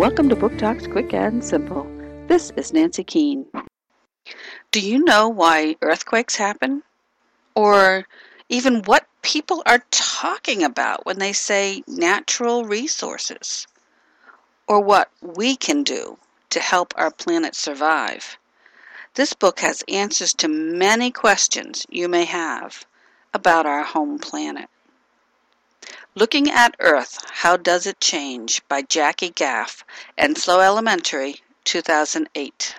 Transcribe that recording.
Welcome to Book Talks Quick and Simple. This is Nancy Keene. Do you know why earthquakes happen? Or even what people are talking about when they say natural resources? Or what we can do to help our planet survive? This book has answers to many questions you may have about our home planet. Looking at Earth, How Does It Change by Jackie Gaff, Enslow Elementary, 2008.